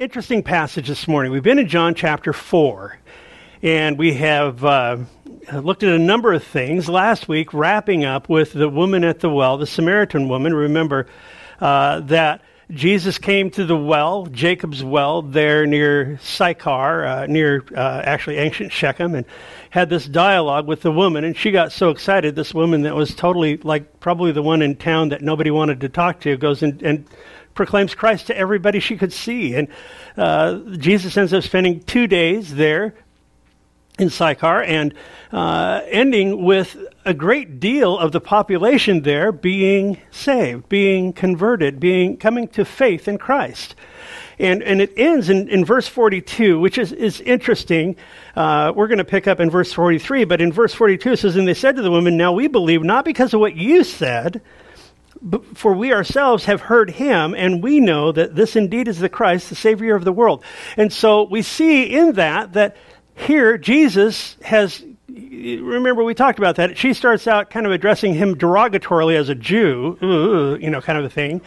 interesting passage this morning. We've been in John chapter 4, and we have uh, looked at a number of things. Last week, wrapping up with the woman at the well, the Samaritan woman. Remember uh, that Jesus came to the well, Jacob's well, there near Sychar, uh, near uh, actually ancient Shechem, and had this dialogue with the woman. And she got so excited, this woman that was totally like probably the one in town that nobody wanted to talk to, goes and, and proclaims Christ to everybody she could see. And uh, Jesus ends up spending two days there in Sychar and uh, ending with a great deal of the population there being saved, being converted, being coming to faith in Christ. And, and it ends in, in verse 42, which is, is interesting. Uh, we're going to pick up in verse 43, but in verse 42 it says, And they said to the woman, Now we believe not because of what you said, for we ourselves have heard him, and we know that this indeed is the Christ, the Savior of the world. And so we see in that that here Jesus has. Remember, we talked about that. She starts out kind of addressing him derogatorily as a Jew, you know, kind of a thing.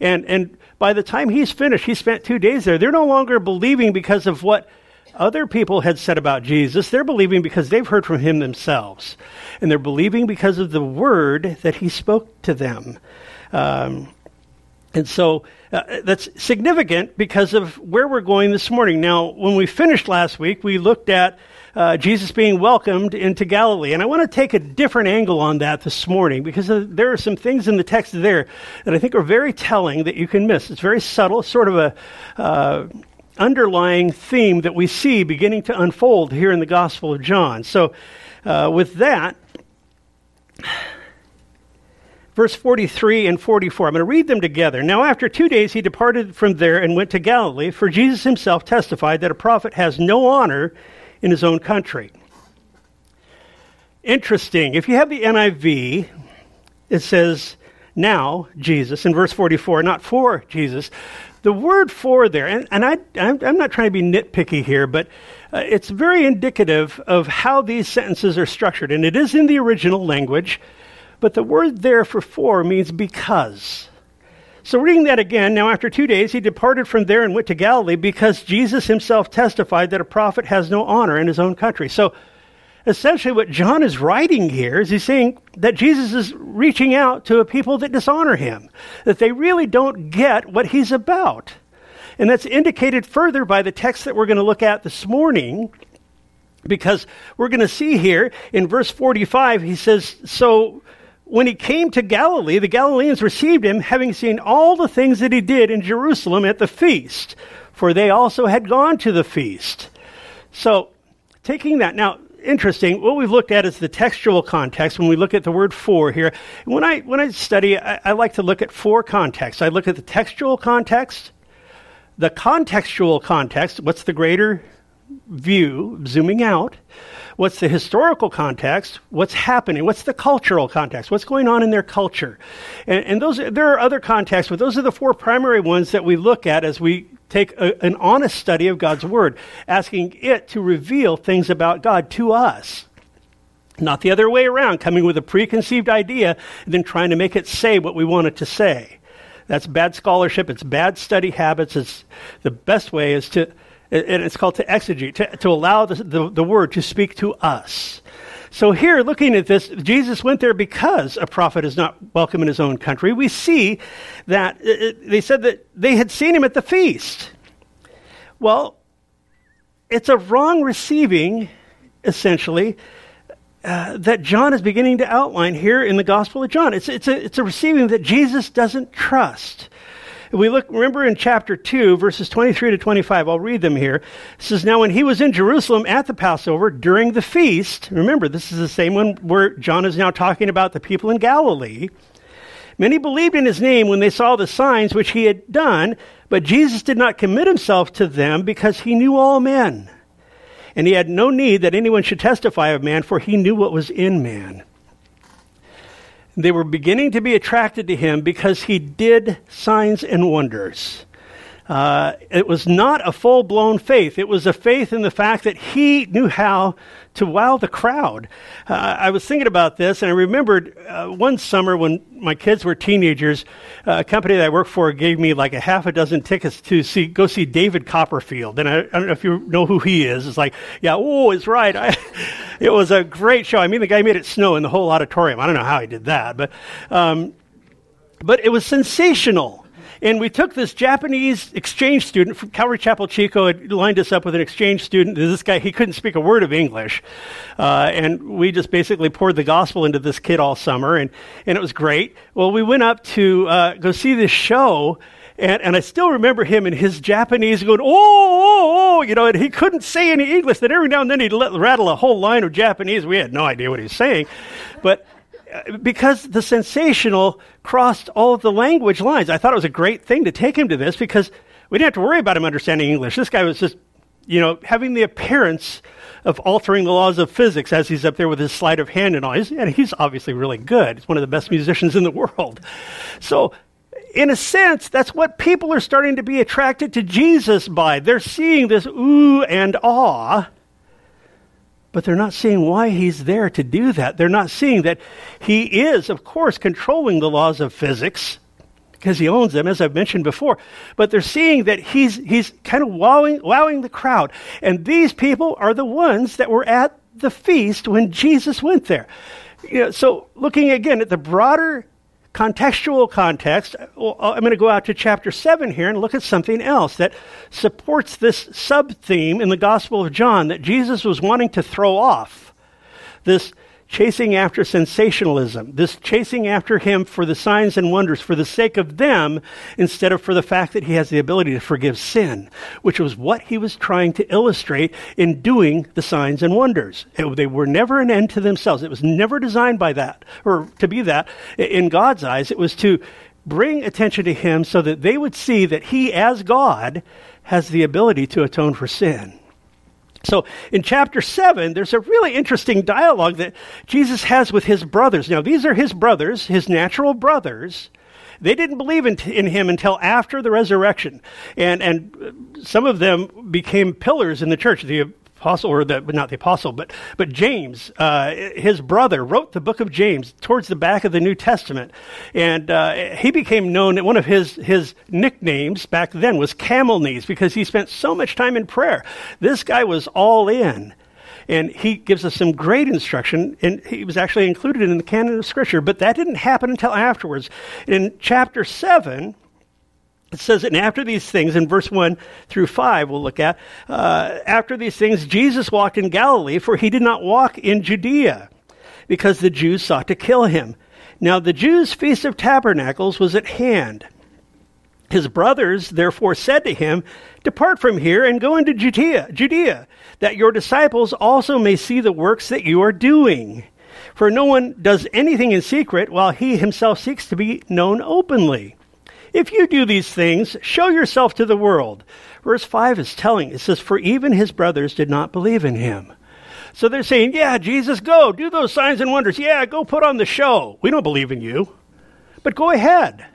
And, and by the time he's finished, he spent two days there. They're no longer believing because of what other people had said about Jesus. They're believing because they've heard from him themselves. And they're believing because of the word that he spoke to them. Um, and so uh, that's significant because of where we're going this morning. Now, when we finished last week, we looked at uh, Jesus being welcomed into Galilee. And I want to take a different angle on that this morning because uh, there are some things in the text there that I think are very telling that you can miss. It's very subtle, sort of a uh, underlying theme that we see beginning to unfold here in the Gospel of John. So, uh, with that, verse 43 and 44. I'm going to read them together. Now, after two days, he departed from there and went to Galilee, for Jesus himself testified that a prophet has no honor in his own country. Interesting. If you have the NIV, it says, now Jesus, in verse 44, not for Jesus. The word for there, and, and I, I'm, I'm, not trying to be nitpicky here, but uh, it's very indicative of how these sentences are structured. And it is in the original language. But the word there for for means because. So, reading that again, now after two days, he departed from there and went to Galilee because Jesus himself testified that a prophet has no honor in his own country. So, essentially, what John is writing here is he's saying that Jesus is reaching out to a people that dishonor him, that they really don't get what he's about. And that's indicated further by the text that we're going to look at this morning, because we're going to see here in verse 45, he says, So when he came to Galilee, the Galileans received him, having seen all the things that he did in Jerusalem at the feast, for they also had gone to the feast. So, taking that, now, interesting, what we've looked at is the textual context when we look at the word for here. When I, when I study, I, I like to look at four contexts. I look at the textual context, the contextual context, what's the greater view, zooming out, What's the historical context? What's happening? What's the cultural context? What's going on in their culture? And, and those, there are other contexts, but those are the four primary ones that we look at as we take a, an honest study of God's Word, asking it to reveal things about God to us. Not the other way around, coming with a preconceived idea and then trying to make it say what we want it to say. That's bad scholarship. It's bad study habits. It's, the best way is to and it's called to exegete, to, to allow the, the, the word to speak to us. So here, looking at this, Jesus went there because a prophet is not welcome in his own country. We see that it, uh, uh, they said that they had seen him at the feast. Well, it's a wrong receiving, essentially, uh, that John is beginning to outline here in the Gospel of John. It's, it's, a, it's a receiving that Jesus doesn't trust. We look, remember in chapter 2, verses 23 to 25, I'll read them here. It says, Now when he was in Jerusalem at the Passover during the feast, remember, this is the same one where John is now talking about the people in Galilee. Many believed in his name when they saw the signs which he had done, but Jesus did not commit himself to them because he knew all men. And he had no need that anyone should testify of man, for he knew what was in man. They were beginning to be attracted to him because he did signs and wonders. Uh, it was not a full blown faith. It was a faith in the fact that he knew how to wow the crowd. Uh, I was thinking about this, and I remembered uh, one summer when my kids were teenagers, a company that I worked for gave me like a half a dozen tickets to see go see David Copperfield. And I, I don't know if you know who he is. It's like, yeah, oh, it's right. I, it was a great show. I mean, the guy made it snow in the whole auditorium. I don't know how he did that, but um, but it was sensational. And we took this Japanese exchange student from Calvary Chapel Chico, had lined us up with an exchange student. This guy, he couldn't speak a word of English. Uh, and we just basically poured the gospel into this kid all summer, and, and it was great. Well, we went up to uh, go see this show. And, and I still remember him in his Japanese going, oh, oh, oh, you know, and he couldn't say any English. That every now and then he'd let, rattle a whole line of Japanese. We had no idea what he was saying. But uh, because the sensational crossed all of the language lines. I thought it was a great thing to take him to this because we didn't have to worry about him understanding English. This guy was just, you know, having the appearance of altering the laws of physics as he's up there with his sleight of hand and all. He's, and he's obviously really good. He's one of the best musicians in the world. So, in a sense, that's what people are starting to be attracted to Jesus by. They're seeing this ooh and ah but they're not seeing why he's there to do that. They're not seeing that he is, of course, controlling the laws of physics because he owns them, as I've mentioned before. But they're seeing that he's, he's kind of wowing, wowing the crowd. And these people are the ones that were at the feast when Jesus went there. You know, so looking again at the broader contextual context, uh, I'm going to go out to chapter 7 here and look at something else that supports this sub theme in the Gospel of John that Jesus was wanting to throw off. This chasing after sensationalism, this chasing after him for the signs and wonders for the sake of them instead of for the fact that he has the ability to forgive sin, which was what he was trying to illustrate in doing the signs and wonders. It, they were never an end to themselves. It was never designed by that, or to be that. In God's eyes, it was to bring attention to him so that they would see that he, as God, has the ability to atone for sin. So in chapter 7, there's a really interesting dialogue that Jesus has with his brothers. Now, these are his brothers, his natural brothers. They didn't believe in, in him until after the resurrection. And, and some of them became pillars in the church. The apostle, or the, but not the apostle, but, but James, uh, his brother, wrote the book of James towards the back of the New Testament. And uh, he became known, one of his, his nicknames back then was Camel Knees because he spent so much time in prayer. This guy was all in. And he gives us some great instruction, and he was actually included in the canon of Scripture, but that didn't happen until afterwards. In chapter 7, it says, and after these things, in verse 1 through 5, we'll look at, uh, after these things, Jesus walked in Galilee, for he did not walk in Judea, because the Jews sought to kill him. Now the Jews' feast of tabernacles was at hand. His brothers therefore said to him, Depart from here and go into Judea, Judea, that your disciples also may see the works that you are doing. For no one does anything in secret, while he himself seeks to be known openly. If you do these things, show yourself to the world. Verse 5 is telling, it says, For even his brothers did not believe in him. So they're saying, Yeah, Jesus, go, do those signs and wonders. Yeah, go put on the show. We don't believe in you, but go ahead.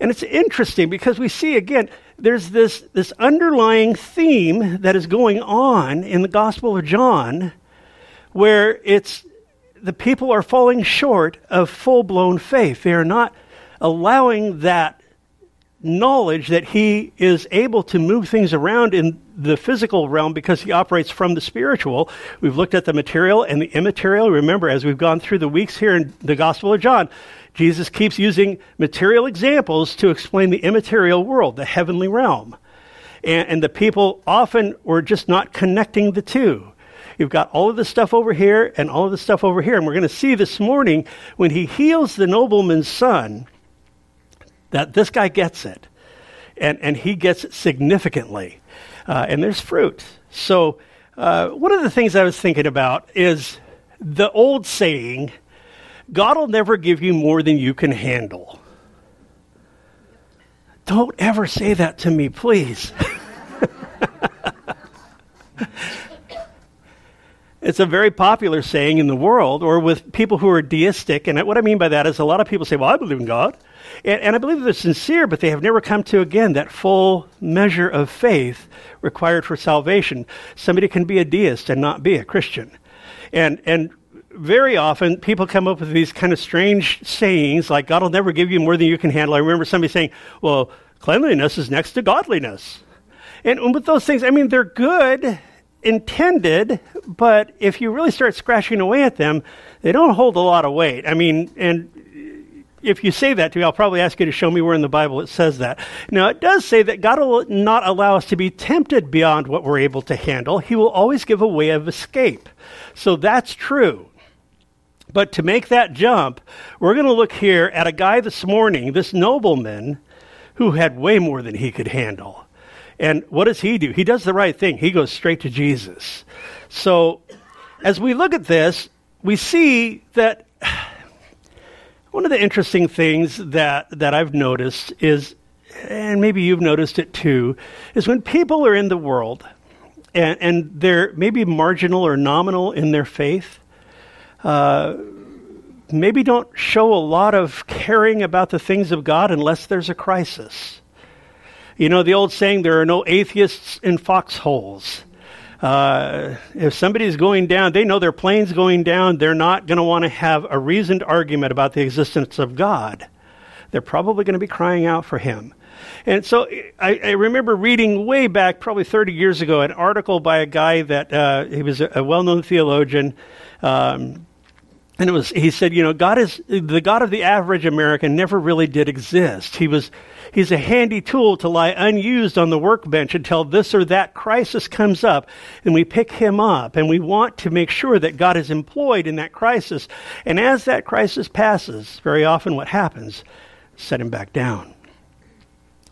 And it's interesting because we see again, there's this, this underlying theme that is going on in the Gospel of John where it's the people are falling short of full blown faith. They are not allowing that knowledge that he is able to move things around in the physical realm because he operates from the spiritual. We've looked at the material and the immaterial. Remember, as we've gone through the weeks here in the Gospel of John, Jesus keeps using material examples to explain the immaterial world, the heavenly realm. And, and the people often were just not connecting the two. You've got all of the stuff over here and all of the stuff over here. And we're going to see this morning when he heals the nobleman's son that this guy gets it. And, and he gets it significantly. Uh, and there's fruit. So, uh, one of the things I was thinking about is the old saying God will never give you more than you can handle. Don't ever say that to me, please. It's a very popular saying in the world or with people who are deistic. And what I mean by that is a lot of people say, Well, I believe in God. And, and I believe they're sincere, but they have never come to, again, that full measure of faith required for salvation. Somebody can be a deist and not be a Christian. And, and very often people come up with these kind of strange sayings like, God will never give you more than you can handle. I remember somebody saying, Well, cleanliness is next to godliness. And with those things, I mean, they're good intended, but if you really start scratching away at them, they don't hold a lot of weight. I mean, and if you say that to me, I'll probably ask you to show me where in the Bible it says that. Now, it does say that God will not allow us to be tempted beyond what we're able to handle. He will always give a way of escape. So that's true. But to make that jump, we're going to look here at a guy this morning, this nobleman, who had way more than he could handle. And what does he do? He does the right thing. He goes straight to Jesus. So as we look at this, we see that one of the interesting things that, that I've noticed is, and maybe you've noticed it too, is when people are in the world and, and they're maybe marginal or nominal in their faith, uh, maybe don't show a lot of caring about the things of God unless there's a crisis. You know, the old saying, there are no atheists in foxholes. Uh, if somebody's going down, they know their plane's going down, they're not going to want to have a reasoned argument about the existence of God. They're probably going to be crying out for Him. And so I, I, remember reading way back, probably 30 years ago, an article by a guy that uh, he was a, a well known theologian. Um, and it was, he said, you know, God is, the God of the average American never really did exist. He was, he's a handy tool to lie unused on the workbench until this or that crisis comes up. And we pick him up and we want to make sure that God is employed in that crisis. And as that crisis passes, very often what happens, set him back down.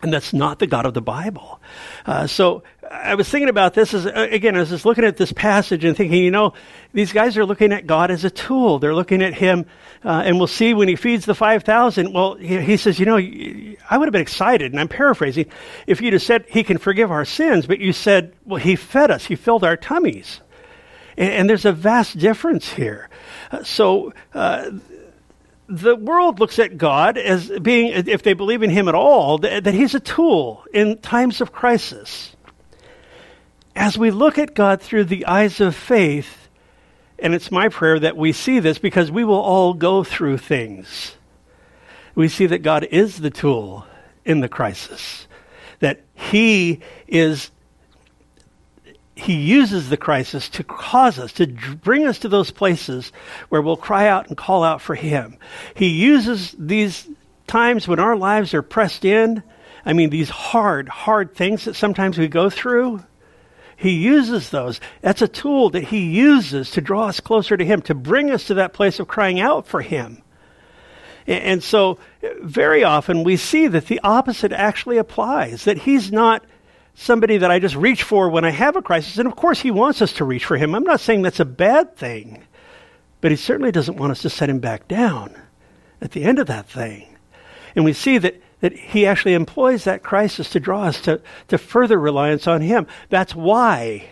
And that's not the God of the Bible. Uh, so I was thinking about this as, uh, again, I was just looking at this passage and thinking, you know, these guys are looking at God as a tool. They're looking at Him, uh, and we'll see when He feeds the 5,000. Well, he, he, says, you know, I would have been excited, and I'm paraphrasing, if you'd have said He can forgive our sins, but you said, well, He fed us, He filled our tummies. And, and there's a vast difference here. Uh, so, uh, the world looks at God as being, if they believe in Him at all, that, that He's a tool in times of crisis. As we look at God through the eyes of faith, and it's my prayer that we see this because we will all go through things. We see that God is the tool in the crisis, that He is he uses the crisis to cause us, to bring us to those places where we'll cry out and call out for Him. He uses these times when our lives are pressed in. I mean, these hard, hard things that sometimes we go through. He uses those. That's a tool that He uses to draw us closer to Him, to bring us to that place of crying out for Him. And so, very often, we see that the opposite actually applies, that He's not somebody that I just reach for when I have a crisis. And of course, He wants us to reach for Him. I'm not saying that's a bad thing, but He certainly doesn't want us to set Him back down at the end of that thing. And we see that, that He actually employs that crisis to draw us to, to further reliance on Him. That's why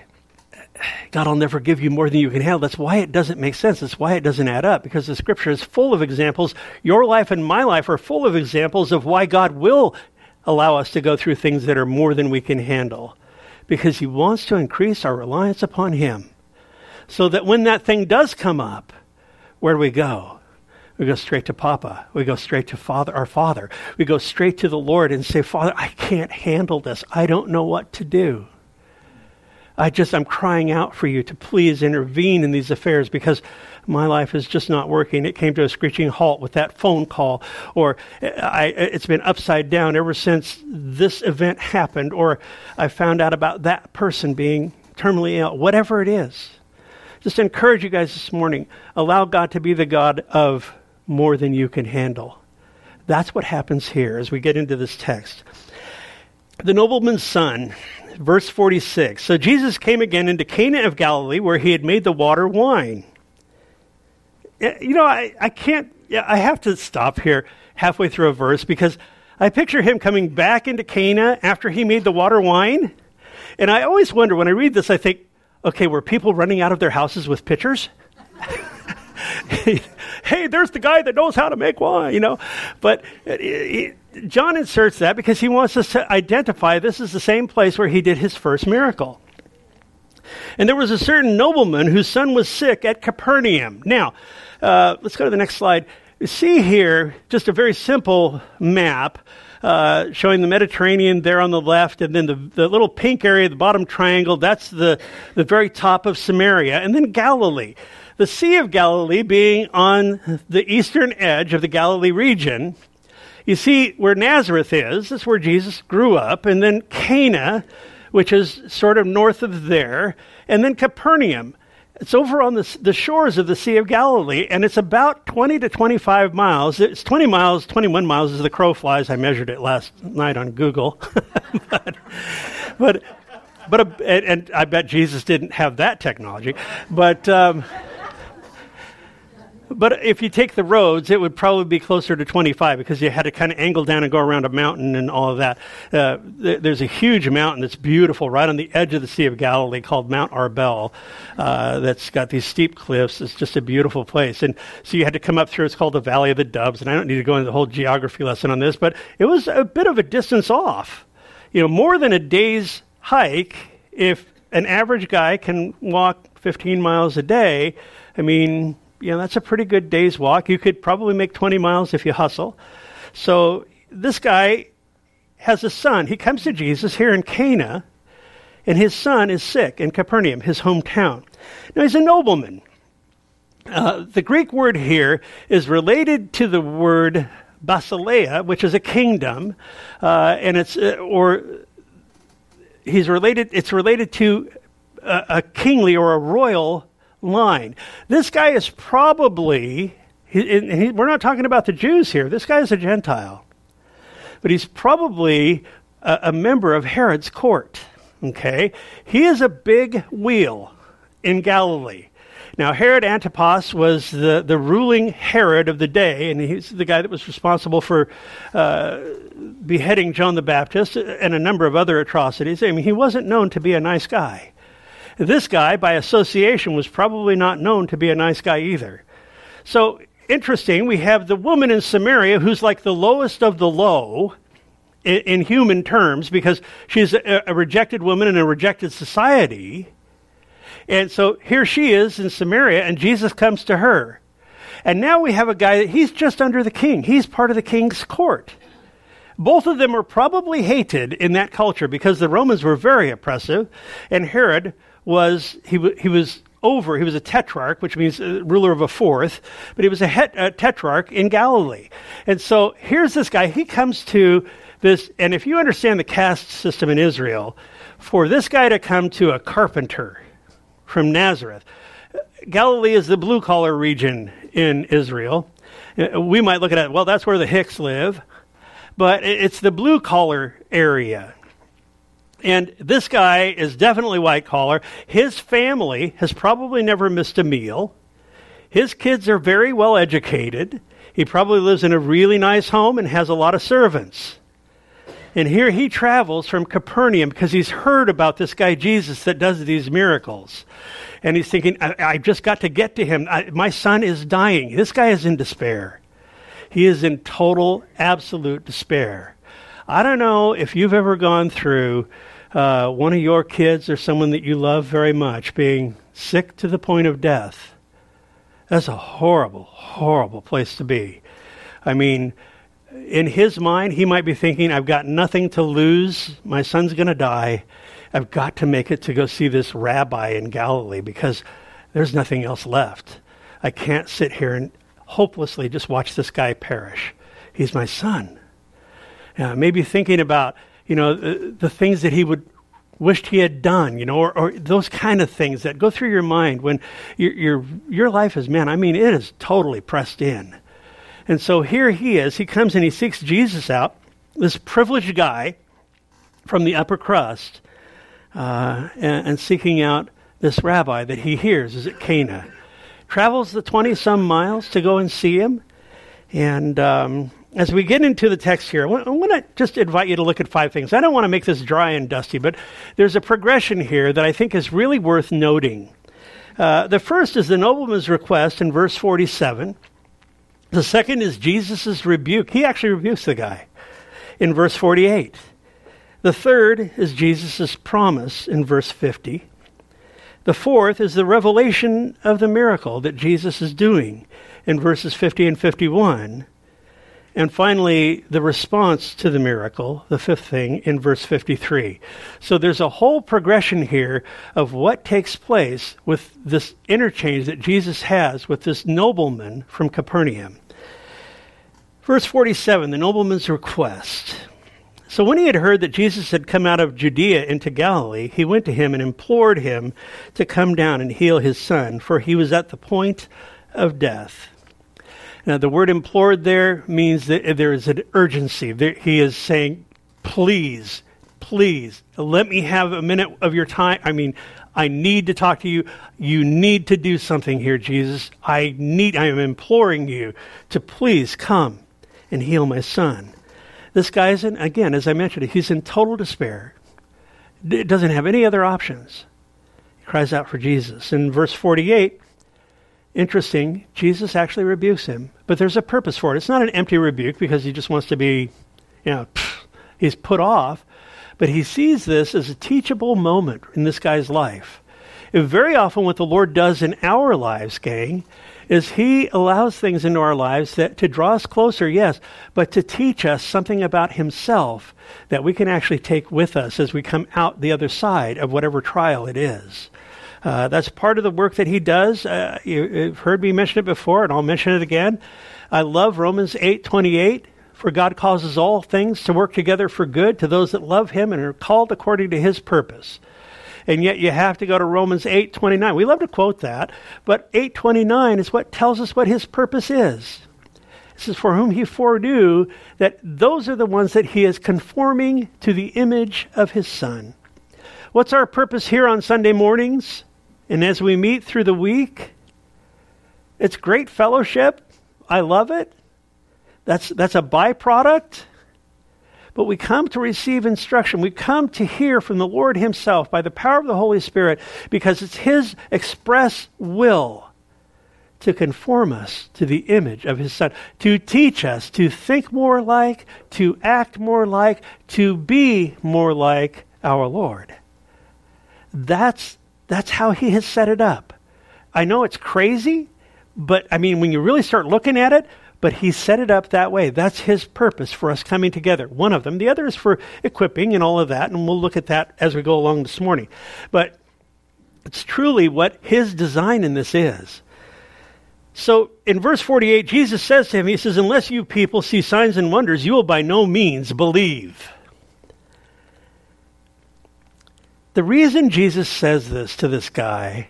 God will never give you more than you can handle. That's why it doesn't make sense. That's why it doesn't add up, because the scripture is full of examples. Your life and my life are full of examples of why God will allow us to go through things that are more than we can handle because He wants to increase our reliance upon Him. So that when that thing does come up, where do we go? We go straight to Papa. We go straight to Father, our Father. We go straight to the Lord and say, Father, I can't handle this. I don't know what to do. I just, I'm crying out for you to please intervene in these affairs because my life is just not working. It came to a screeching halt with that phone call, or I, it's been upside down ever since this event happened, or I found out about that person being terminally ill, whatever it is. Just encourage you guys this morning. Allow God to be the God of more than you can handle. That's what happens here as we get into this text. The nobleman's son verse 46. So Jesus came again into Cana of Galilee where he had made the water wine. You know, I, I can't, I have to stop here halfway through a verse because I picture him coming back into Cana after he made the water wine. And I always wonder when I read this, I think, okay, were people running out of their houses with pitchers? hey, there's the guy that knows how to make wine, you know. But uh, it, it, John inserts that because he wants us to identify this is the same place where he did his first miracle. And there was a certain nobleman whose son was sick at Capernaum. Now, uh, let's go to the next slide. You see here just a very simple map uh, showing the Mediterranean there on the left, and then the, the little pink area, the bottom triangle, that's the, the very top of Samaria, and then Galilee. The Sea of Galilee being on the eastern edge of the Galilee region. You see where Nazareth is, that's where Jesus grew up, and then Cana, which is sort of north of there, and then Capernaum. It's over on the, the shores of the Sea of Galilee, and it's about 20 to 25 miles. It's 20 miles, 21 miles as the crow flies. I measured it last night on Google. but, but, but and, I bet Jesus didn't have that technology. But, um, but if you take the roads, it would probably be closer to 25 because you had to kind of angle down and go around a mountain and all of that. Uh, th- there's a huge mountain that's beautiful right on the edge of the Sea of Galilee called Mount Arbel uh, that's got these steep cliffs. It's just a beautiful place. And so you had to come up through, it's called the Valley of the Doves. And I don't need to go into the whole geography lesson on this, but it was a bit of a distance off. You know, more than a day's hike if an average guy can walk 15 miles a day. I mean, you know, that's a pretty good day's walk. You could probably make 20 miles if you hustle. So this guy has a son. He comes to Jesus here in Cana, and his son is sick in Capernaum, his hometown. Now, he's a nobleman. Uh, the Greek word here is related to the word basileia, which is a kingdom, uh, and it's uh, or he's related. It's related to a, a kingly or a royal line. This guy is probably, he, he, we're not talking about the Jews here, this guy is a Gentile. But he's probably a, a member of Herod's court. Okay? He is a big wheel in Galilee. Now, Herod Antipas was the, the ruling Herod of the day, and he's the guy that was responsible for uh, beheading John the Baptist and a number of other atrocities. I mean, he wasn't known to be a nice guy. This guy, by association, was probably not known to be a nice guy either. So, interesting, we have the woman in Samaria who's like the lowest of the low in, in human terms because she's a, a rejected woman in a rejected society. And so here she is in Samaria, and Jesus comes to her. And now we have a guy that he's just under the king. He's part of the king's court. Both of them were probably hated in that culture because the Romans were very oppressive, and Herod was he, w- he was over, he was a tetrarch, which means ruler of a fourth, but he was a, het- a tetrarch in Galilee. And so here's this guy, he comes to this, and if you understand the caste system in Israel, for this guy to come to a carpenter from Nazareth, Galilee is the blue collar region in Israel. Uh, we might look at it, well, that's where the Hicks live, but it's the blue collar area. And this guy is definitely white collar. His family has probably never missed a meal. His kids are very well educated. He probably lives in a really nice home and has a lot of servants. And here he travels from Capernaum because he's heard about this guy Jesus that does these miracles. And he's thinking, I, I just got to get to him. I, my son is dying. This guy is in despair. He is in total, absolute despair. I don't know if you've ever gone through uh, one of your kids or someone that you love very much being sick to the point of death. That's a horrible, horrible place to be. I mean, in his mind, he might be thinking, I've got nothing to lose. My son's going to die. I've got to make it to go see this rabbi in Galilee because there's nothing else left. I can't sit here and hopelessly just watch this guy perish. He's my son. Uh, maybe thinking about you know, the, the things that he would wished he had done, you know, or, or, those kind of things that go through your mind when your, your, your life is, man, I mean, it is totally pressed in. And so here he is. He comes and he seeks Jesus out, this privileged guy from the upper crust, uh, and, and, seeking out this rabbi that he hears is at Cana. Travels the 20 some miles to go and see him. And um, as we get into the text here, I want, to just invite you to look at five things. I don't want to make this dry and dusty, but there's a progression here that I think is really worth noting. Uh, the first is the nobleman's request in verse 47. The second is Jesus' rebuke. He actually rebukes the guy in verse 48. The third is Jesus' promise in verse 50. The fourth is the revelation of the miracle that Jesus is doing in verses 50 and 51. And finally, the response to the miracle, the fifth thing, in verse 53. So there's a whole progression here of what takes place with this interchange that Jesus has with this nobleman from Capernaum. Verse 47, the nobleman's request. So when he had heard that Jesus had come out of Judea into Galilee, he went to him and implored him to come down and heal his son, for he was at the point of death. Now, the word implored there means that there is an urgency. He is saying, please, please, let me have a minute of your time. I mean, I need to talk to you. You need to do something here, Jesus. I need, I am imploring you to please come and heal my son. This guy is in, again, as I mentioned, he's in total despair. D- doesn't have any other options. He cries out for Jesus. In verse 48, interesting, Jesus actually rebukes him, but there's a purpose for it. It's not an empty rebuke because he just wants to be, you know, he's put off, but he sees this as a teachable moment in this guy's life. And very often, what the Lord does in our lives, gang, is he allows things into our lives that to draw us closer, yes, but to teach us something about himself that we can actually take with us as we come out the other side of whatever trial it is. Uh, that's part of the work that he does. Uh, you, have heard me mention it before, and I'll mention it again. I love Romans eight twenty eight. For God causes all things to work together for good to those that love Him and are called according to His purpose and yet you have to go to Romans 8:29. We love to quote that, but 8:29 is what tells us what his purpose is. This is for whom he foreknew that those are the ones that he is conforming to the image of his son. What's our purpose here on Sunday mornings and as we meet through the week? It's great fellowship. I love it. That's that's a byproduct but we come to receive instruction. We come to hear from the Lord Himself by the power of the Holy Spirit because it's His express will to conform us to the image of His Son, to teach us to think more like, to act more like, to be more like our Lord. That's, that's how He has set it up. I know it's crazy, but I mean, when you really start looking at it, but he set it up that way. That's his purpose for us coming together. One of them. The other is for equipping and all of that, and we'll look at that as we go along this morning. But it's truly what his design in this is. So in verse 48, Jesus says to him, He says, Unless you people see signs and wonders, you will by no means believe. The reason Jesus says this to this guy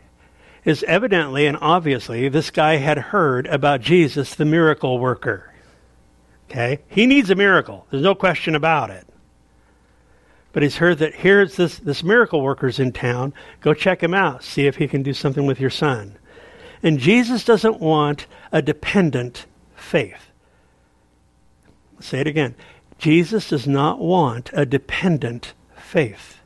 is evidently and obviously this guy had heard about Jesus, the miracle worker. Okay? He needs a miracle. There's no question about it. But he's heard that here's this, this miracle worker's in town. Go check him out. See if he can do something with your son. And Jesus doesn't want a dependent faith. Say it again. Jesus does not want a dependent faith.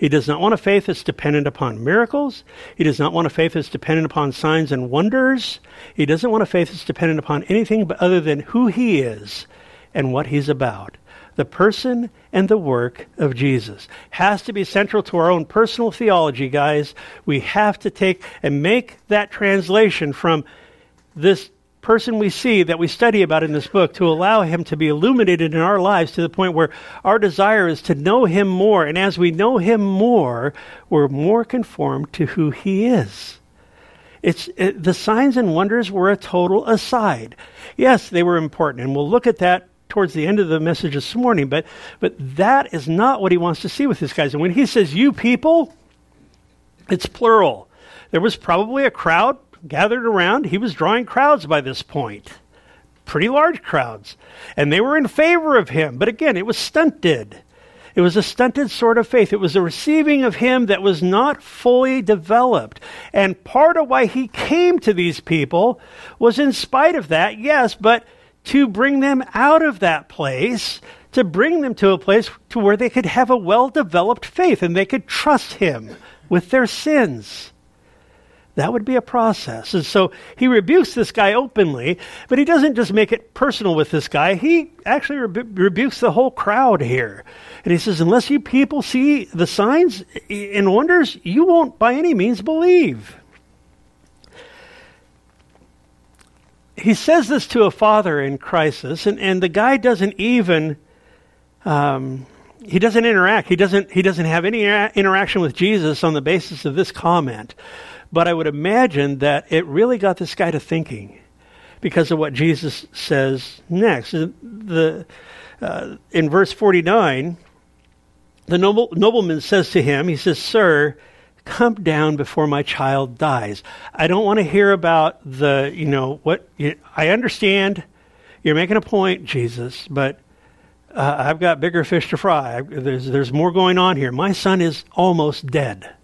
He does not want a faith that's dependent upon miracles. He does not want a faith that's dependent upon signs and wonders. He doesn't want a faith that's dependent upon anything but other than who he is and what he's about. The person and the work of Jesus has to be central to our own personal theology, guys. We have to take and make that translation from this person we see that we study about in this book to allow him to be illuminated in our lives to the point where our desire is to know him more. And as we know him more, we're more conformed to who he is. It's it, the signs and wonders were a total aside. Yes, they were important, and we'll look at that towards the end of the message this morning. But but that is not what he wants to see with these guys. And when he says "you people," it's plural. There was probably a crowd gathered around. He was drawing crowds by this point, pretty large crowds, and they were in favor of him. But again, it was stunted. It was a stunted sort of faith. It was a receiving of him that was not fully developed. And part of why he came to these people was in spite of that, yes, but to bring them out of that place, to bring them to a place to where they could have a well developed faith and they could trust him with their sins. That would be a process. And so he rebukes this guy openly, but he doesn't just make it personal with this guy. He actually rebu- rebukes the whole crowd here. And he says, Unless you people see the signs and wonders, you won't by any means believe. He says this to a father in crisis, and, and the guy doesn't even. Um, he doesn't interact. He doesn't. He doesn't have any interaction with Jesus on the basis of this comment. But I would imagine that it really got this guy to thinking because of what Jesus says next. The, uh, in verse 49, the noble, nobleman says to him, he says, Sir, come down before my child dies. I don't want to hear about the, you know, what, you, I understand you're making a point, Jesus, but uh, I've got bigger fish to fry. There's, there's more going on here. My son is almost dead.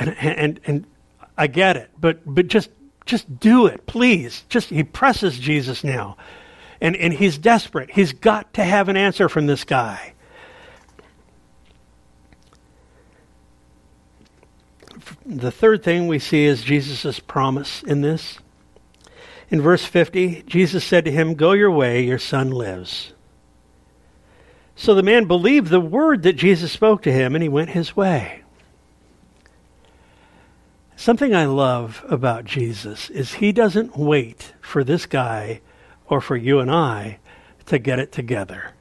And, and, and I get it, but, but just, just do it, please. Just, he presses Jesus now. And, and he's desperate. He's got to have an answer from this guy. The third thing we see is Jesus' promise in this. In verse 50, Jesus said to him, Go your way, your son lives. So the man believed the word that Jesus spoke to him, and he went his way. Something I love about Jesus is he doesn't wait for this guy or for you and I to get it together.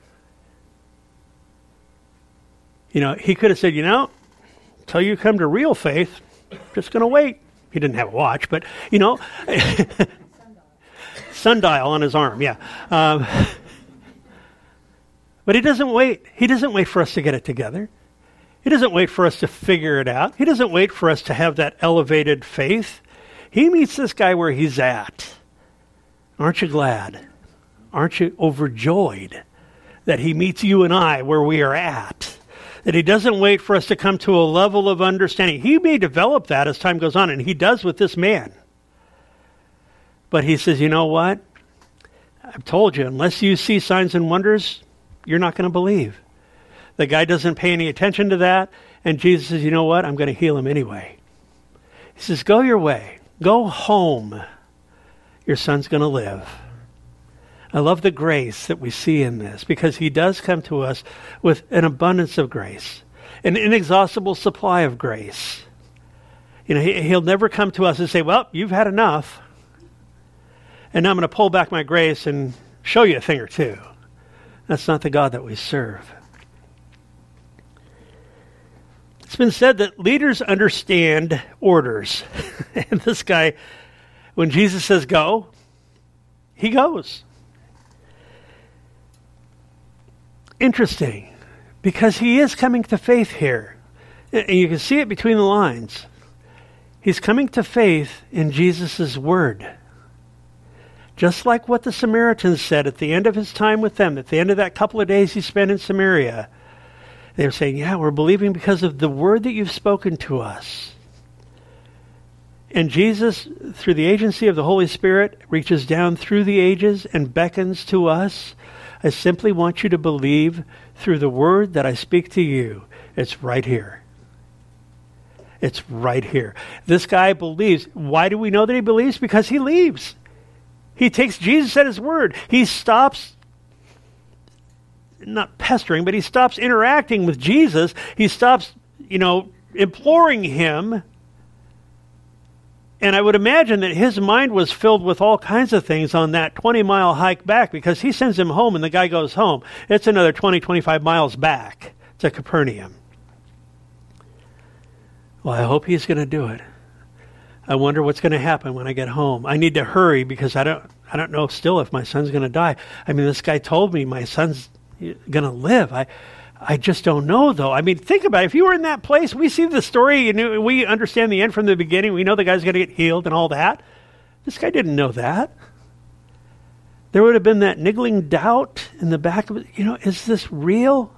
You know, he could have said, you know, until you come to real faith, I'm just going to wait. He didn't have a watch, but, you know, sundial on his arm, yeah. Um, but he doesn't wait. He doesn't wait for us to get it together. He doesn't wait for us to figure it out. He doesn't wait for us to have that elevated faith. He meets this guy where he's at. Aren't you glad? Aren't you overjoyed that he meets you and I where we are at? That he doesn't wait for us to come to a level of understanding. He may develop that as time goes on, and he does with this man. But he says, you know what? I've told you, unless you see signs and wonders, you're not going to believe. The guy doesn't pay any attention to that. And Jesus says, You know what? I'm going to heal him anyway. He says, Go your way. Go home. Your son's going to live. I love the grace that we see in this because he does come to us with an abundance of grace, an inexhaustible supply of grace. You know, he, will never come to us and say, Well, you've had enough. And now I'm going to pull back my grace and show you a thing or two. That's not the God that we serve. It's been said that leaders understand orders. and this guy, when Jesus says go, he goes. Interesting, because he is coming to faith here. And you can see it between the lines. He's coming to faith in Jesus' word. Just like what the Samaritans said at the end of his time with them, at the end of that couple of days he spent in Samaria. They're saying, Yeah, we're believing because of the word that you've spoken to us. And Jesus, through the agency of the Holy Spirit, reaches down through the ages and beckons to us. I simply want you to believe through the word that I speak to you. It's right here. It's right here. This guy believes. Why do we know that he believes? Because he leaves. He takes Jesus at his word. He stops not pestering, but he stops interacting with Jesus. He stops, you know, imploring him. And I would imagine that his mind was filled with all kinds of things on that 20 mile hike back because he sends him home and the guy goes home. It's another 20, 25 miles back to Capernaum. Well, I hope he's going to do it. I wonder what's going to happen when I get home. I need to hurry because I don't I don't know still if my son's going to die. I mean, this guy told me my son's going to live. I, I just don't know, though. I mean, think about it. If you were in that place, we see the story, know, we understand the end from the beginning. We know the guy's going to get healed and all that. This guy didn't know that. There would have been that niggling doubt in the back of it. You know, is this real?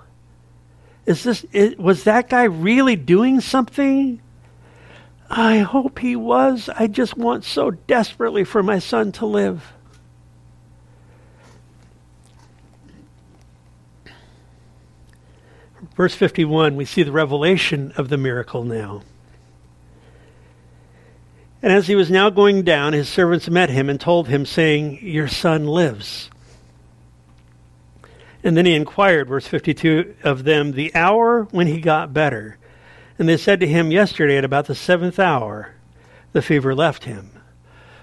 Is this is, was that guy really doing something? I hope he was. I just want so desperately for my son to live. Verse 51, we see the revelation of the miracle now. And as he was now going down, his servants met him and told him, saying, Your son lives. And then he inquired, verse 52, of them the hour when he got better. And they said to him, Yesterday at about the seventh hour, the fever left him.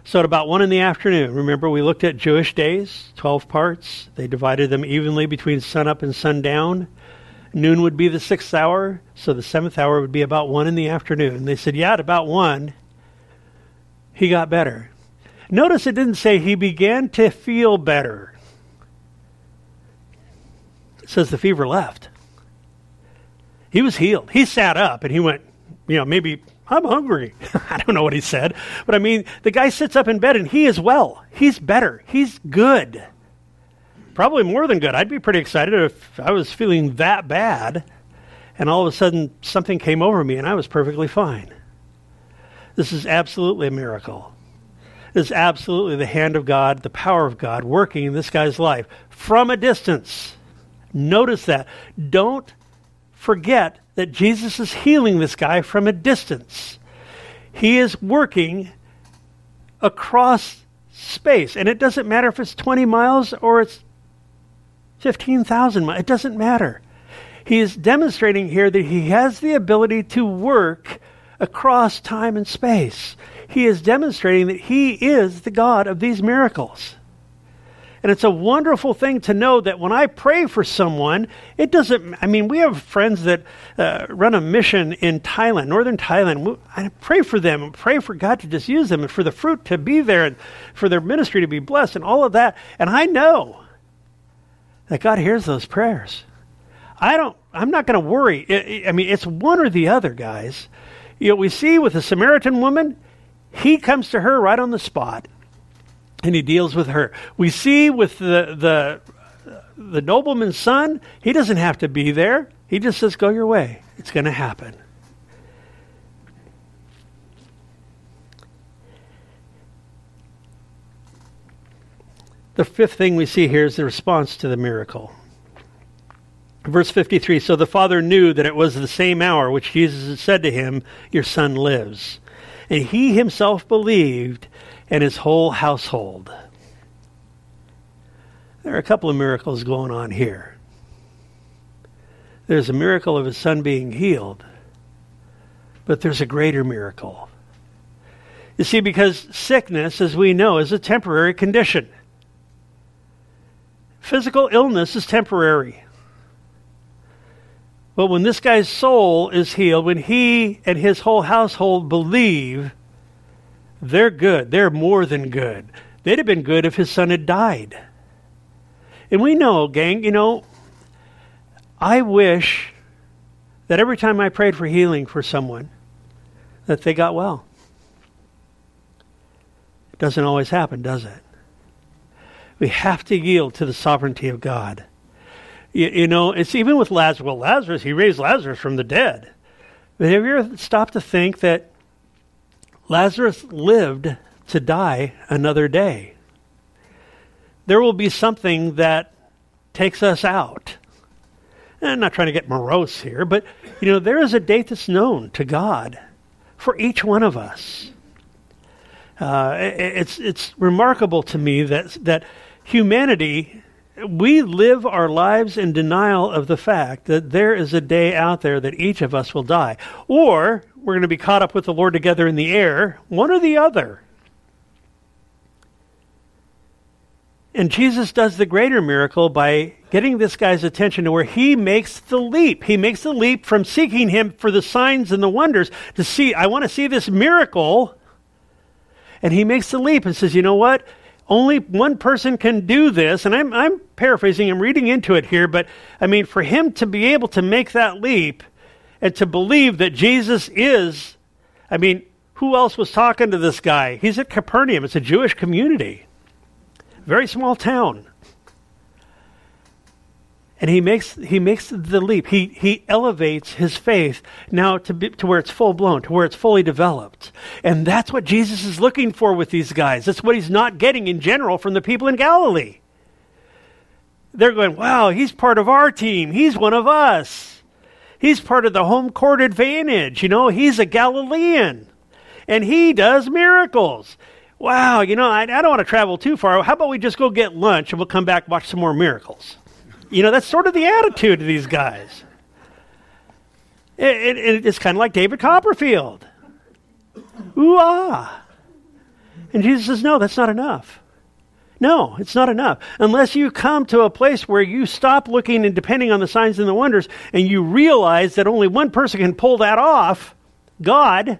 So at about one in the afternoon, remember we looked at Jewish days, 12 parts. They divided them evenly between sunup and sundown. Noon would be the sixth hour, so the seventh hour would be about one in the afternoon. They said, Yeah, at about one he got better. Notice it didn't say he began to feel better. It says the fever left. He was healed. He sat up and he went, you know, maybe I'm hungry. I don't know what he said. But I mean, the guy sits up in bed and he is well. He's better. He's good. Probably more than good. I'd be pretty excited if I was feeling that bad and all of a sudden something came over me and I was perfectly fine. This is absolutely a miracle. This is absolutely the hand of God, the power of God working in this guy's life from a distance. Notice that. Don't forget that Jesus is healing this guy from a distance. He is working across space. And it doesn't matter if it's 20 miles or it's 15,000 miles. It doesn't matter. He is demonstrating here that he has the ability to work across time and space. He is demonstrating that He is the God of these miracles. And it's a wonderful thing to know that when I pray for someone, it doesn't, I mean, we have friends that uh, run a mission in Thailand, northern Thailand. I pray for them and pray for God to just use them and for the fruit to be there and for their ministry to be blessed and all of that. And I know that God hears those prayers. I don't, I'm not going to worry. I mean, it's one or the other, guys. You know, we see with the Samaritan woman, he comes to her right on the spot and he deals with her. We see with the, the, the nobleman's son, he doesn't have to be there. He just says, Go your way. It's going to happen. The fifth thing we see here is the response to the miracle. Verse 53 So the father knew that it was the same hour which Jesus had said to him, Your son lives. And he himself believed, and his whole household. There are a couple of miracles going on here. There's a miracle of his son being healed, but there's a greater miracle. You see, because sickness, as we know, is a temporary condition. Physical illness is temporary. But when this guy's soul is healed, when he and his whole household believe, they're good. They're more than good. They'd have been good if his son had died. And we know, gang, you know, I wish that every time I prayed for healing for someone, that they got well. It doesn't always happen, does it? We have to yield to the sovereignty of God. You, you, know, it's even with Lazarus. Well, Lazarus, he raised Lazarus from the dead. But have you ever stopped to think that Lazarus lived to die another day? There will be something that takes us out. And I'm not trying to get morose here, but you know, there is a date that's known to God for each one of us. Uh, it's it's remarkable to me that that humanity we live our lives in denial of the fact that there is a day out there that each of us will die. Or we're going to be caught up with the Lord together in the air, one or the other. And Jesus does the greater miracle by getting this guy's attention to where he makes the leap. He makes the leap from seeking him for the signs and the wonders to see, I want to see this miracle. And he makes the leap and says, you know what? Only one person can do this. And I'm, I'm paraphrasing, I'm reading into it here, but I mean, for him to be able to make that leap and to believe that Jesus is, I mean, who else was talking to this guy? He's at Capernaum, it's a Jewish community, very small town and he makes he makes the leap. He he elevates his faith now to be, to where it's full blown, to where it's fully developed. And that's what Jesus is looking for with these guys. That's what he's not getting in general from the people in Galilee. They're going, "Wow, he's part of our team. He's one of us." He's part of the home court advantage. You know, he's a Galilean and he does miracles. Wow, you know, I, I don't want to travel too far. How about we just go get lunch and we'll come back watch some more miracles? You know, that's sort of the attitude of these guys. It, it, it's kind of like David Copperfield. Ooh ah. And Jesus says, no, that's not enough. No, it's not enough. Unless you come to a place where you stop looking and depending on the signs and the wonders and you realize that only one person can pull that off God,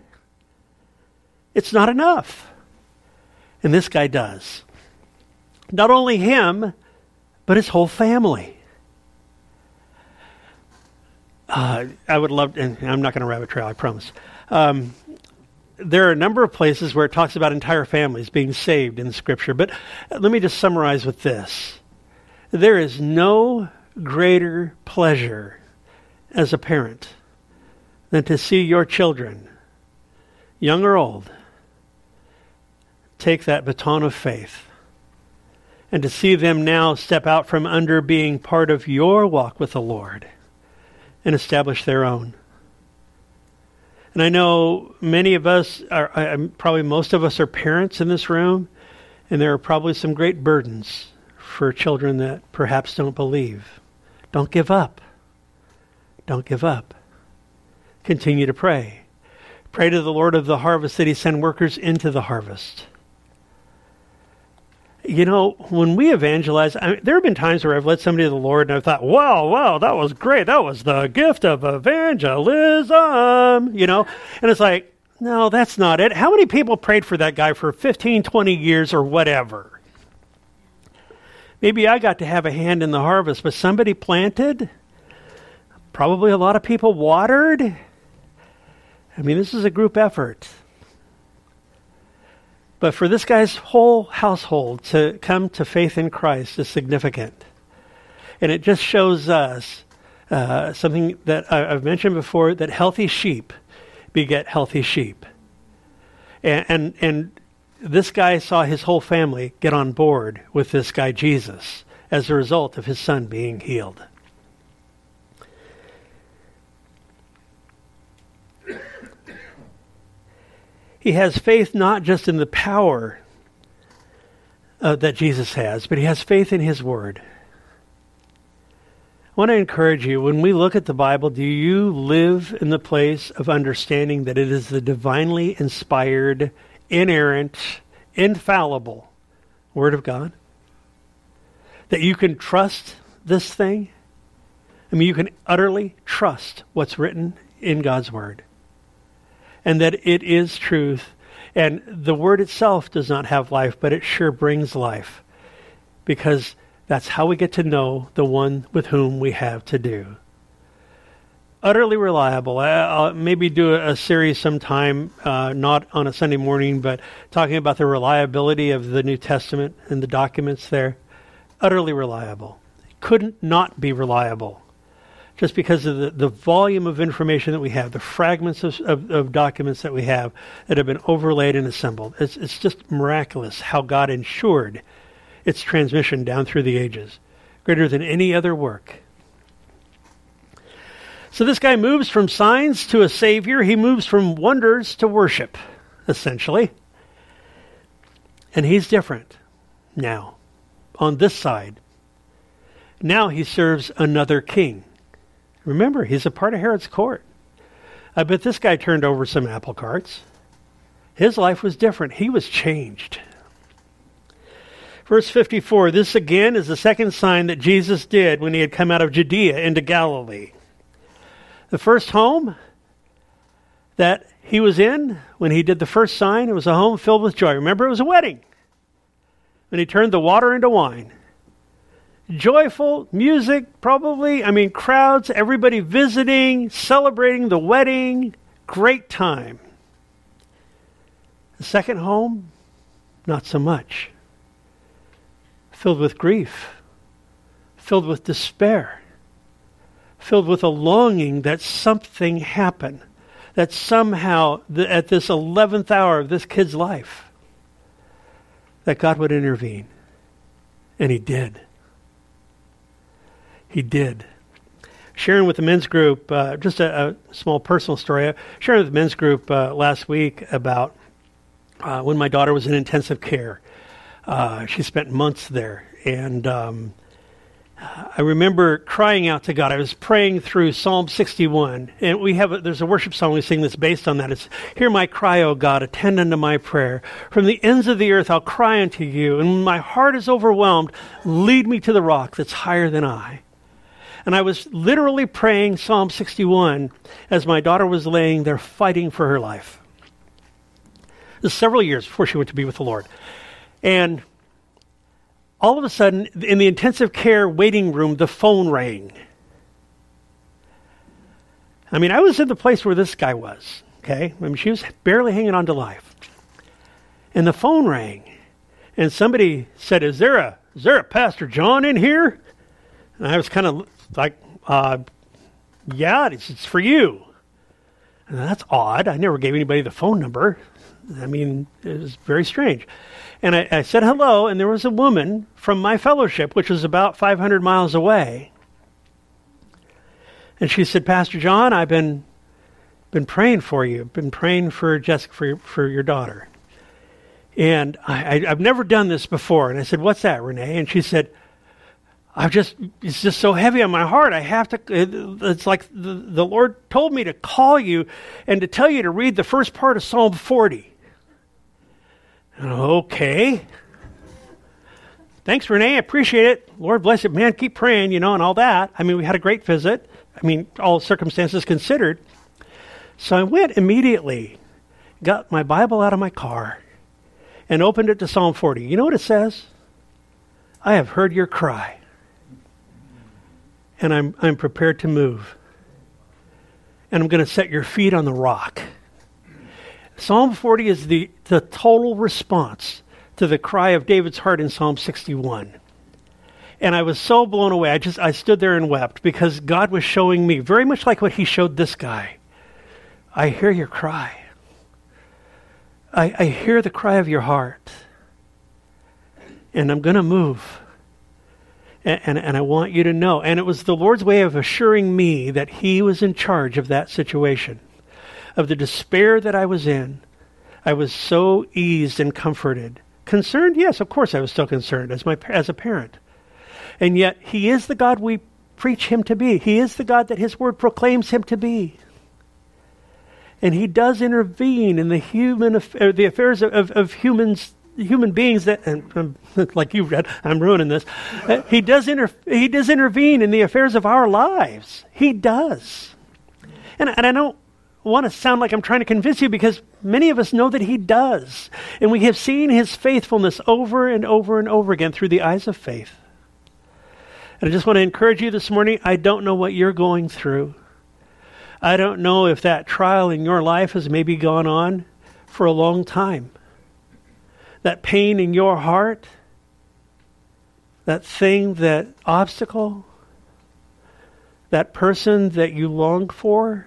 it's not enough. And this guy does. Not only him, but his whole family. Uh, I would love, and I'm not going to rabbit trail, I promise. Um, there are a number of places where it talks about entire families being saved in Scripture, but let me just summarize with this. There is no greater pleasure as a parent than to see your children, young or old, take that baton of faith and to see them now step out from under being part of your walk with the Lord and establish their own. And I know many of us are, I, probably most of us are parents in this room, and there are probably some great burdens for children that perhaps don't believe. Don't give up. Don't give up. Continue to pray. Pray to the Lord of the harvest that He send workers into the harvest you know, when we evangelize, I mean, there have been times where I've led somebody to the Lord and I've thought, wow, wow, that was great. That was the gift of evangelism, you know? And it's like, no, that's not it. How many people prayed for that guy for 15, 20 years or whatever? Maybe I got to have a hand in the harvest, but somebody planted. Probably a lot of people watered. I mean, this is a group effort. But for this guy's whole household to come to faith in Christ is significant. And it just shows us uh, something that I've mentioned before that healthy sheep beget healthy sheep. And, and, and this guy saw his whole family get on board with this guy Jesus as a result of his son being healed. He has faith not just in the power uh, that Jesus has, but he has faith in his word. I want to encourage you when we look at the Bible, do you live in the place of understanding that it is the divinely inspired, inerrant, infallible Word of God? That you can trust this thing? I mean, you can utterly trust what's written in God's Word and that it is truth. And the word itself does not have life, but it sure brings life because that's how we get to know the one with whom we have to do. Utterly reliable. I'll maybe do a, series sometime, uh, not on a Sunday morning, but talking about the reliability of the New Testament and the documents there. Utterly reliable. Couldn't not be reliable just because of the, the volume of information that we have, the fragments of, of, of, documents that we have that have been overlaid and assembled. It's, it's just miraculous how God ensured its transmission down through the ages, greater than any other work. So this guy moves from signs to a savior. He moves from wonders to worship, essentially. And he's different now on this side. Now he serves another king. Remember, he's a part of Herod's court. I bet this guy turned over some apple carts. His life was different. He was changed. Verse 54 This again is the second sign that Jesus did when he had come out of Judea into Galilee. The first home that he was in when he did the first sign, it was a home filled with joy. Remember, it was a wedding. And he turned the water into wine joyful music, probably. I mean, crowds, everybody visiting, celebrating the wedding. Great time. The second home, not so much. Filled with grief, filled with despair, filled with a longing that something happen, that somehow, the, at this 11th hour of this kid's life, that God would intervene. And He did. He did. sharing with the men's group, uh, just a, a, small personal story, sharing with the men's group uh, last week about uh, when my daughter was in intensive care. Uh, she spent months there. And um, I remember crying out to God. I was praying through Psalm 61, and we have a, there's a worship song we sing that's based on that. It's "Hear my cry, O God, attend unto my prayer. From the ends of the earth I'll cry unto you, and when my heart is overwhelmed, lead me to the rock that's higher than I." And I was literally praying Psalm 61 as my daughter was laying there fighting for her life. This several years before she went to be with the Lord, and all of a sudden, in the intensive care waiting room, the phone rang. I mean, I was in the place where this guy was, okay? I mean, she was barely hanging on to life. And the phone rang, and somebody said, Is there a, is there a Pastor John in here? And I was kind of like, uh, Yeah, it's, it's for you. And that's odd. I never gave anybody the phone number. I mean, it was very strange. And I, I, said hello, and there was a woman from my fellowship, which was about 500 miles away. And she said, Pastor John, I've been, been praying for you, been praying for Jessica, for your, for your daughter. And I, have never done this before. And I said, What's that, Renee? And she said, I've just, it's just so heavy on my heart. I have to, it's like the, the Lord told me to call you and to tell you to read the first part of Psalm 40. Okay. Thanks, Renee. I appreciate it. Lord bless it. Man, keep praying, you know, and all that. I mean, we had a great visit. I mean, all circumstances considered. So I went immediately, got my Bible out of my car, and opened it to Psalm 40. You know what it says? I have heard your cry, and I'm, I'm prepared to move. And I'm going to set your feet on the rock. Psalm 40 is the, the total response to the cry of David's heart in Psalm 61. And I was so blown away. I just I stood there and wept because God was showing me very much like what he showed this guy. I hear your cry. I, I hear the cry of your heart. And I'm going to move. And, and, and I want you to know. And it was the Lord's way of assuring me that He was in charge of that situation of the despair that I was in, I was so eased and comforted. Concerned? Yes, of course I was still concerned as, my, as a parent. And yet, He is the God we preach Him to be. He is the God that His Word proclaims Him to be. And He does intervene in the human uh, the affairs of, of, of humans human beings that, and, um, like you read, I'm ruining this. Uh, he does inter, he does intervene in the affairs of our lives. He does, and and I don't want to sound like I'm trying to convince you because many of us know that He does. And we have seen His faithfulness over and over and over again through the eyes of faith. And I just want to encourage you this morning I don't know what you're going through. I don't know if that trial in your life has maybe gone on for a long time. That pain in your heart, that thing, that obstacle, that person that you long for,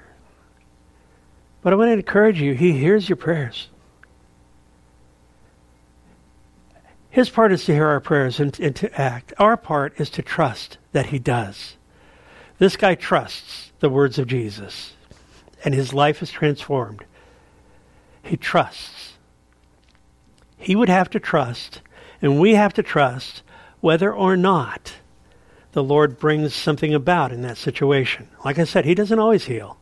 but I want to encourage you, He hears your prayers. His part is to hear our prayers and, and, to act. Our part is to trust that He does. This guy trusts the words of Jesus, and his life is transformed. He trusts. He would have to trust, and we have to trust whether or not the Lord brings something about in that situation. Like I said, He doesn't always heal.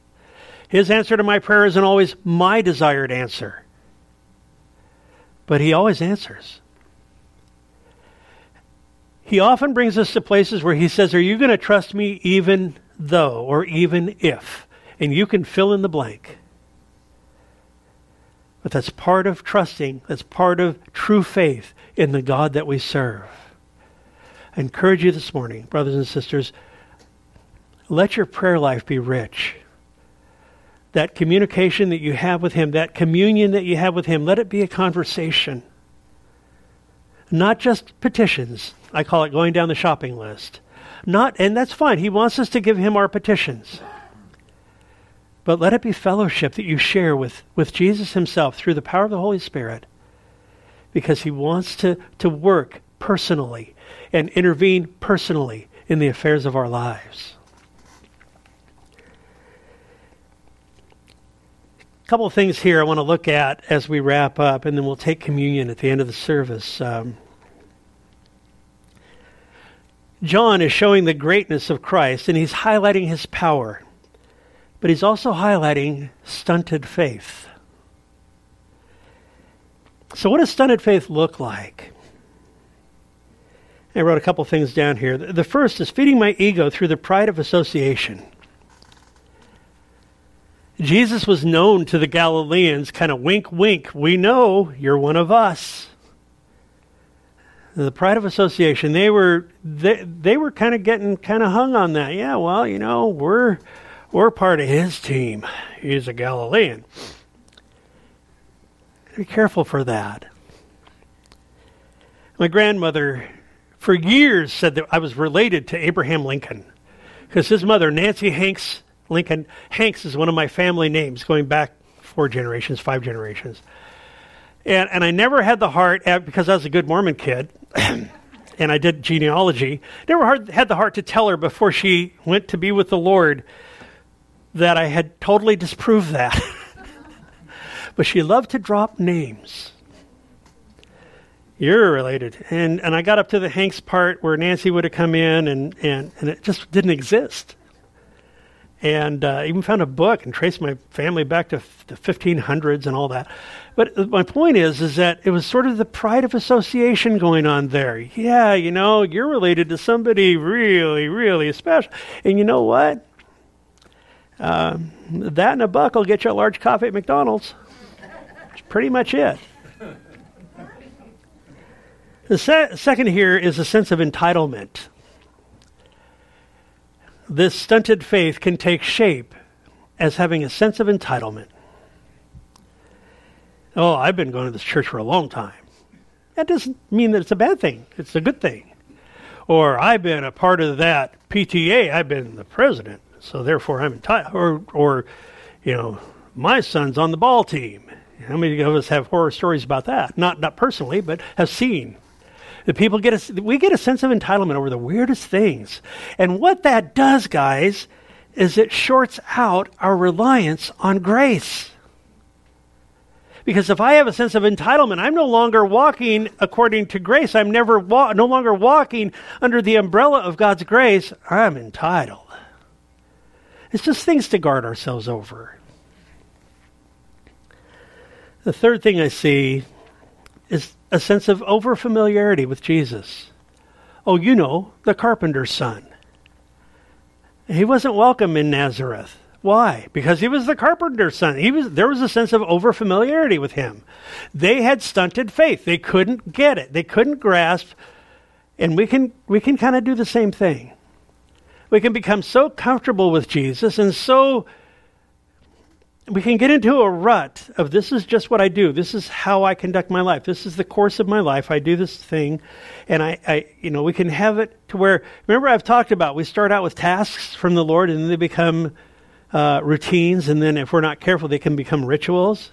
His answer to my prayer isn't always my desired answer, but He always answers. He often brings us to places where He says, Are you going to trust me even though, or even if? And you can fill in the blank. But that's part of trusting, that's part of true faith in the God that we serve. I encourage you this morning, brothers and sisters, let your prayer life be rich that communication that you have with Him, that communion that you have with Him, let it be a conversation. Not just petitions. I call it going down the shopping list. Not, and that's fine. He wants us to give Him our petitions but let it be fellowship that you share with, with Jesus himself through the power of the Holy Spirit because he wants to, to work personally and intervene personally in the affairs of our lives. A couple of things here I want to look at as we wrap up, and then we'll take communion at the end of the service. Um, John is showing the greatness of Christ, and he's highlighting his power but he's also highlighting stunted faith. So, what does stunted faith look like? I wrote a couple things down here. The first is feeding my ego through the pride of association. Jesus was known to the Galileans, kind of wink, wink, we know you're one of us. The pride of association, they were they, they were kind of getting kind of hung on that. Yeah, well, you know, we're we're part of his team. He's a Galilean. Be careful for that. My grandmother, for years, said that I was related to Abraham Lincoln because his mother, Nancy Hanks Lincoln, Hanks is one of my family names going back four generations, five generations. And, and I never had the heart, eh, because I was a good Mormon kid, and I did genealogy, never had the heart to tell her before she went to be with the Lord that I had totally disproved that. But she loved to drop names. You're related. And, and I got up to the Hanks part where Nancy would have come in, and, and, and it just didn't exist. And uh, even found a book and traced my family back to f- the 1500s and all that. But my point is, is that it was sort of the pride of association going on there. Yeah, you know, you're related to somebody really, really special. And you know what? Uh, that and a buck will get you a large coffee at McDonald's That's pretty much it. The se- second here is a sense of entitlement. This stunted faith can take shape as having a sense of entitlement. Oh, I've been going to this church for a long time. That doesn't mean that it's a bad thing, it's a good thing. Or I've been a part of that PTA, I've been the president, so therefore I'm entitled. Or, or you know, my son's on the ball team. How many of us have horror stories about that? Not not personally, but have seen. The people get a, we get a sense of entitlement over the weirdest things. And what that does, guys, is it shorts out our reliance on grace. Because if I have a sense of entitlement, I'm no longer walking according to grace. I'm never wa- no longer walking under the umbrella of God's grace. I'm entitled. It's just things to guard ourselves over. The third thing I see is a sense of overfamiliarity with Jesus. Oh, you know, the carpenter's son. He wasn't welcome in Nazareth. Why? Because he was the carpenter's son. He was there was a sense of overfamiliarity with him. They had stunted faith. They couldn't get it. They couldn't grasp and we can we can kind of do the same thing. We can become so comfortable with Jesus and so we can get into a rut of this is just what I do. This is how I conduct my life. This is the course of my life. I do this thing. And I, I you know, we can have it to where, remember I've talked about, we start out with tasks from the Lord and they become uh, routines. And then if we're not careful, they can become rituals.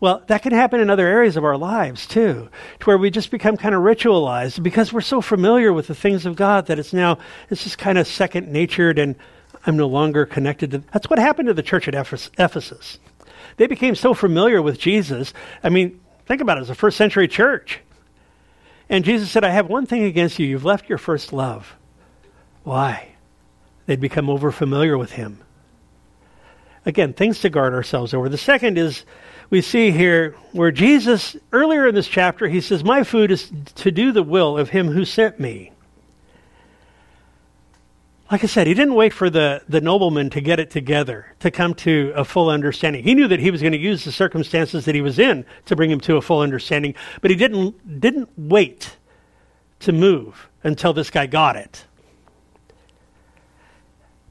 Well, that can happen in other areas of our lives too, to where we just become kind of ritualized because we're so familiar with the things of God that it's now, it's just kind of second natured and I'm no longer connected to. That's what happened to the church at Ephesus. They became so familiar with Jesus. I mean, think about it as a first century church. And Jesus said, I have one thing against you. You've left your first love. Why? They'd become over familiar with him. Again, things to guard ourselves over. The second is we see here where Jesus, earlier in this chapter, he says, My food is to do the will of him who sent me. Like I said, he didn't wait for the, the nobleman to get it together, to come to a full understanding. He knew that he was going to use the circumstances that he was in to bring him to a full understanding, but he didn't, didn't wait to move until this guy got it.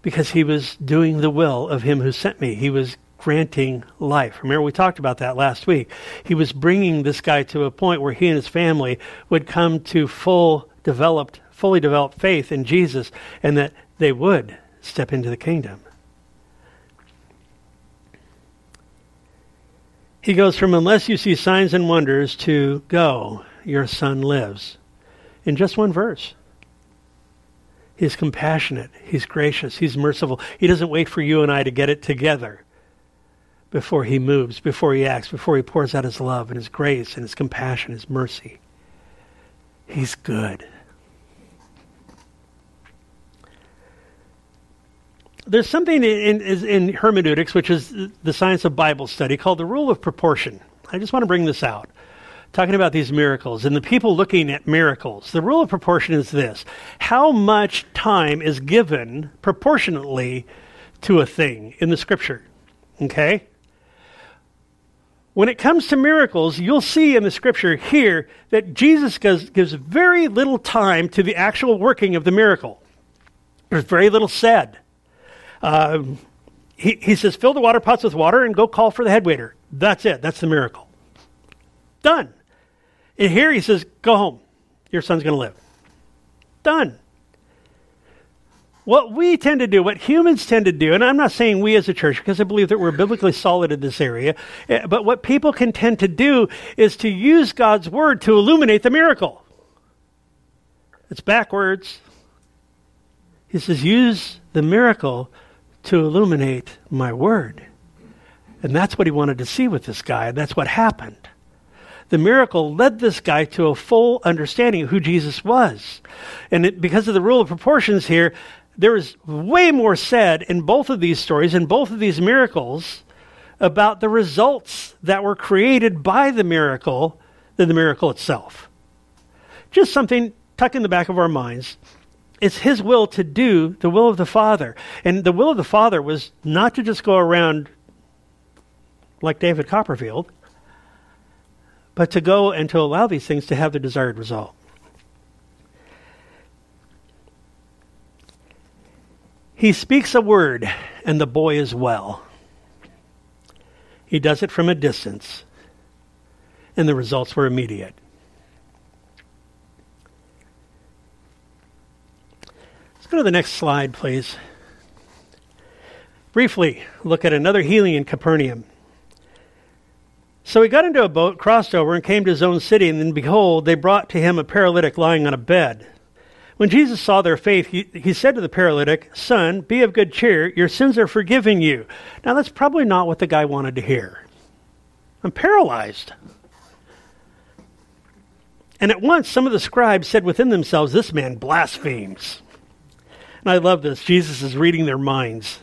Because he was doing the will of him who sent me. He was granting life. Remember, we talked about that last week. He was bringing this guy to a point where he and his family would come to full developed, fully developed faith in Jesus, and that they would step into the kingdom. He goes from unless you see signs and wonders to go, your son lives. In just one verse. He's compassionate. He's gracious. He's merciful. He doesn't wait for you and I to get it together before he moves, before he acts, before he pours out his love and his grace and his compassion, his mercy. He's good. There's something in, in, in, hermeneutics, which is the science of Bible study, called the rule of proportion. I just want to bring this out. Talking about these miracles and the people looking at miracles. The rule of proportion is this how much time is given proportionately to a thing in the scripture? Okay? When it comes to miracles, you'll see in the scripture here that Jesus gives, gives very little time to the actual working of the miracle. There's very little said. Uh, he, he says, fill the water pots with water and go call for the head waiter. That's it. That's the miracle. Done. And here he says, go home. Your son's going to live. Done what we tend to do, what humans tend to do, and I'm not saying we as a church because I believe that we're biblically solid in this area, eh, but what people can tend to do is to use God's word to illuminate the miracle. It's backwards. He says, use the miracle to illuminate my word. And that's what he wanted to see with this guy, and that's what happened. The miracle led this guy to a full understanding of who Jesus was. And it, because of the rule of proportions here, there is way more said in both of these stories, in both of these miracles, about the results that were created by the miracle than the miracle itself. Just something tucked in the back of our minds. It's His will to do the will of the Father. And the will of the Father was not to just go around like David Copperfield, but to go and to allow these things to have the desired result. He speaks a word, and the boy is well. He does it from a distance, and the results were immediate. Let's go to the next slide, please. Briefly, look at another healing in Capernaum. So he got into a boat, crossed over, and came to his own city, and then behold, they brought to him a paralytic lying on a bed. When Jesus saw their faith, he, he said to the paralytic, Son, be of good cheer. Your sins are forgiven you. Now, that's probably not what the guy wanted to hear. I'm paralyzed. And at once, some of the scribes said within themselves, This man blasphemes. And I love this. Jesus is reading their minds.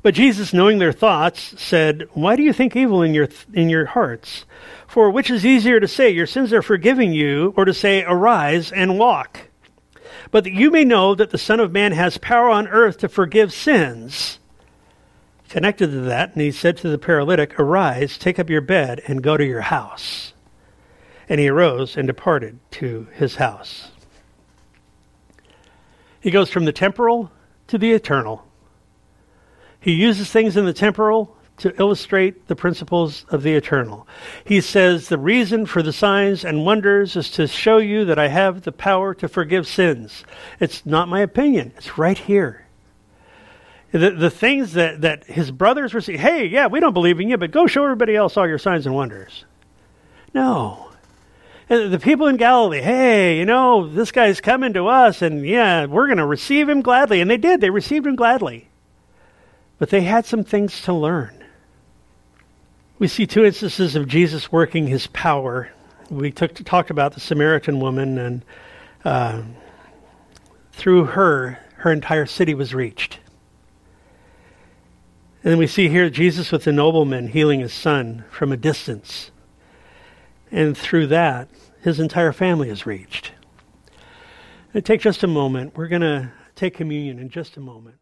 But Jesus, knowing their thoughts, said, Why do you think evil in your, in your hearts? For which is easier to say, Your sins are forgiven you, or to say, Arise and walk? But that you may know that the Son of Man has power on earth to forgive sins. Connected to that, and he said to the paralytic, Arise, take up your bed, and go to your house. And he arose and departed to his house. He goes from the temporal to the eternal. He uses things in the temporal to illustrate the principles of the eternal. He says, The reason for the signs and wonders is to show you that I have the power to forgive sins. It's not my opinion, it's right here. The, the things that, that his brothers were saying, hey, yeah, we don't believe in you, but go show everybody else all your signs and wonders. No. And the people in Galilee, hey, you know, this guy's coming to us, and yeah, we're going to receive him gladly. And they did, they received him gladly. But they had some things to learn. We see two instances of Jesus working his power. We took, talked about the Samaritan woman, and uh, through her, her entire city was reached. And then we see here Jesus with the nobleman healing his son from a distance. And through that, his entire family is reached. Take just a moment. We're going to take communion in just a moment.